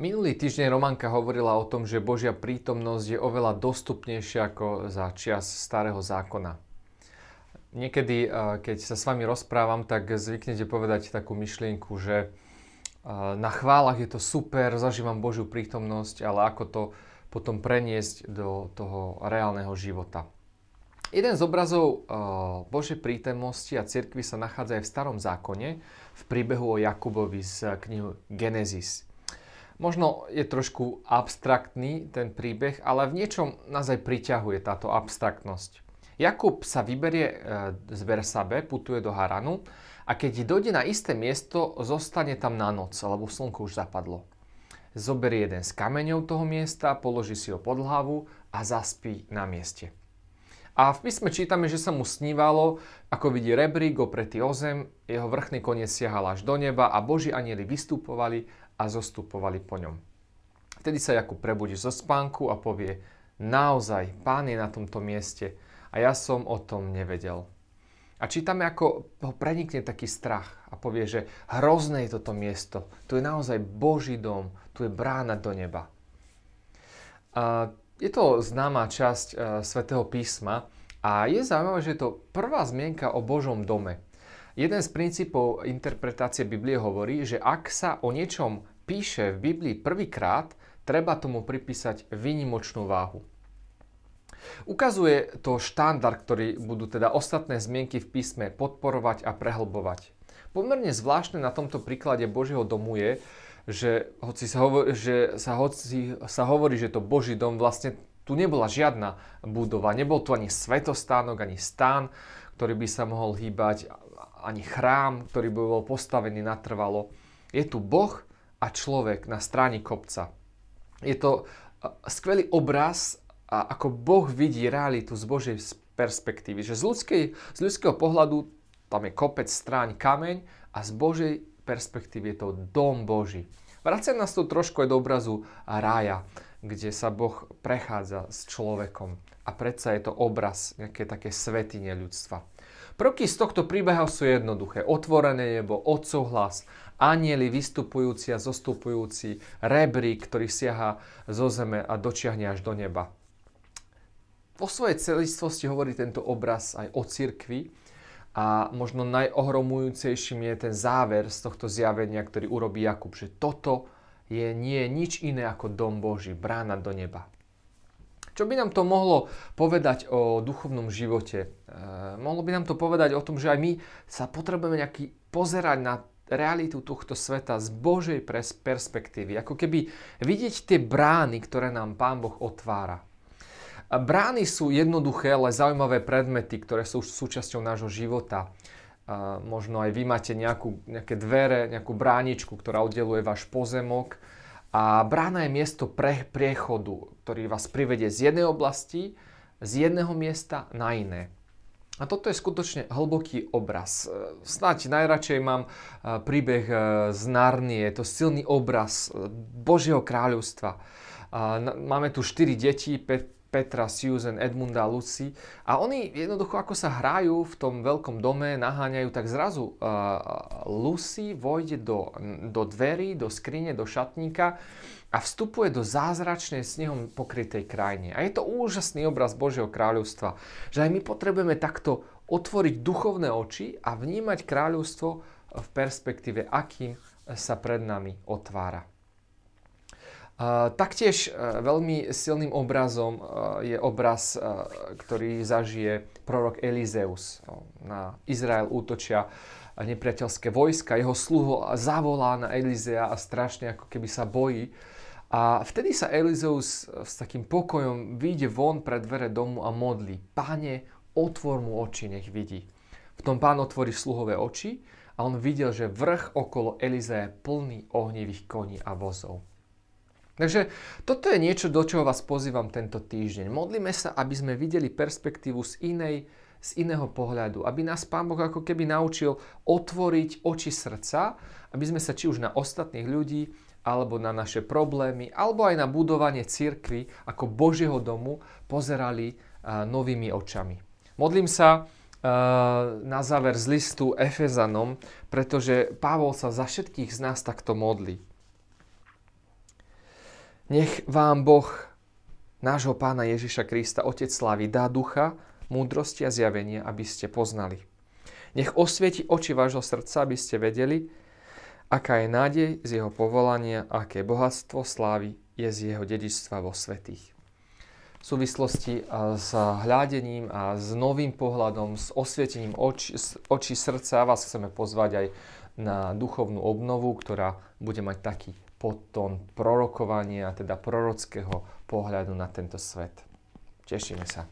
Minulý týždeň Romanka hovorila o tom, že Božia prítomnosť je oveľa dostupnejšia ako za čias starého zákona. Niekedy, keď sa s vami rozprávam, tak zvyknete povedať takú myšlienku, že na chválach je to super, zažívam Božiu prítomnosť, ale ako to potom preniesť do toho reálneho života. Jeden z obrazov Božej prítomnosti a cirkvi sa nachádza aj v starom zákone, v príbehu o Jakubovi z knihy Genesis. Možno je trošku abstraktný ten príbeh, ale v niečom nás aj priťahuje táto abstraktnosť. Jakub sa vyberie e, z Bersabe, putuje do Haranu a keď dojde na isté miesto, zostane tam na noc, lebo slnko už zapadlo. Zoberie jeden z kameňov toho miesta, položí si ho pod hlavu a zaspí na mieste. A v písme čítame, že sa mu snívalo, ako vidí rebrík opretý o zem, jeho vrchný koniec siahal až do neba a Boží anieli vystupovali a zostupovali po ňom. Vtedy sa Jakub prebudí zo spánku a povie, naozaj, pán je na tomto mieste a ja som o tom nevedel. A čítame, ako ho prenikne taký strach a povie, že hrozné je toto miesto. Tu je naozaj Boží dom, tu je brána do neba. A je to známa časť uh, svätého písma a je zaujímavé, že je to prvá zmienka o Božom dome. Jeden z princípov interpretácie Biblie hovorí, že ak sa o niečom píše v Biblii prvýkrát, treba tomu pripísať výnimočnú váhu. Ukazuje to štandard, ktorý budú teda ostatné zmienky v písme podporovať a prehlbovať. Pomerne zvláštne na tomto príklade Božieho domu je, že hoci sa hovorí, že, sa, hoci sa hovorí, že to Boží dom vlastne tu nebola žiadna budova, nebol tu ani svetostánok, ani stán, ktorý by sa mohol hýbať, ani chrám, ktorý by bol postavený natrvalo. Je tu Boh, a človek na stráni kopca. Je to skvelý obraz, ako Boh vidí realitu z Božej perspektívy. Že z, ľudskej, z ľudského pohľadu tam je kopec, stráň, kameň a z Božej perspektívy je to dom Boží. Vracia nás to trošku aj do obrazu rája, kde sa Boh prechádza s človekom. A predsa je to obraz nejaké také svetine ľudstva. Prvky z tohto príbehu sú jednoduché. Otvorené nebo, otcov hlas, anieli vystupujúci a zostupujúci, rebrík, ktorý siaha zo zeme a dočiahne až do neba. Vo svojej celistvosti hovorí tento obraz aj o cirkvi a možno najohromujúcejším je ten záver z tohto zjavenia, ktorý urobí Jakub, že toto je nie nič iné ako dom Boží, brána do neba. Čo by nám to mohlo povedať o duchovnom živote? E, mohlo by nám to povedať o tom, že aj my sa potrebujeme nejaký pozerať na realitu tohto sveta z Božej perspektívy. Ako keby vidieť tie brány, ktoré nám Pán Boh otvára. Brány sú jednoduché, ale zaujímavé predmety, ktoré sú súčasťou nášho života. A možno aj vy máte nejakú, nejaké dvere, nejakú bráničku, ktorá oddeluje váš pozemok a brána je miesto pre, priechodu, ktorý vás privedie z jednej oblasti, z jedného miesta na iné. A toto je skutočne hlboký obraz. Snáď najradšej mám eh, príbeh eh, z Narnie, to silný obraz eh, Božieho kráľovstva. Máme tu štyri deti, Petra, Susan, Edmunda, Lucy. A oni jednoducho ako sa hrajú v tom veľkom dome, naháňajú, tak zrazu uh, Lucy vojde do, do dverí, do skrine, do šatníka a vstupuje do zázračnej snehom pokrytej krajine. A je to úžasný obraz Božieho kráľovstva, že aj my potrebujeme takto otvoriť duchovné oči a vnímať kráľovstvo v perspektíve, akým sa pred nami otvára. Taktiež e, veľmi silným obrazom e, je obraz, e, ktorý zažije prorok Elizeus. Na Izrael útočia nepriateľské vojska, jeho sluho zavolá na Elizea a strašne ako keby sa bojí. A vtedy sa Elizeus s takým pokojom vyjde von pred dvere domu a modlí. Páne, otvor mu oči, nech vidí. V tom pán otvorí sluhové oči a on videl, že vrch okolo Elizea je plný ohnivých koní a vozov. Takže toto je niečo, do čoho vás pozývam tento týždeň. Modlíme sa, aby sme videli perspektívu z inej z iného pohľadu, aby nás Pán Boh ako keby naučil otvoriť oči srdca, aby sme sa či už na ostatných ľudí, alebo na naše problémy, alebo aj na budovanie cirkvy ako Božieho domu pozerali uh, novými očami. Modlím sa uh, na záver z listu Efezanom, pretože Pavol sa za všetkých z nás takto modlí. Nech vám Boh, nášho pána Ježiša Krista, Otec Slavy, dá ducha, múdrosti a zjavenia, aby ste poznali. Nech osvieti oči vášho srdca, aby ste vedeli, aká je nádej z jeho povolania, aké bohatstvo slávy je z jeho dedičstva vo svetých. V súvislosti s hľadením a s novým pohľadom, s osvietením očí, očí srdca vás chceme pozvať aj na duchovnú obnovu, ktorá bude mať taký potom prorokovania, teda prorockého pohľadu na tento svet. Tešíme sa.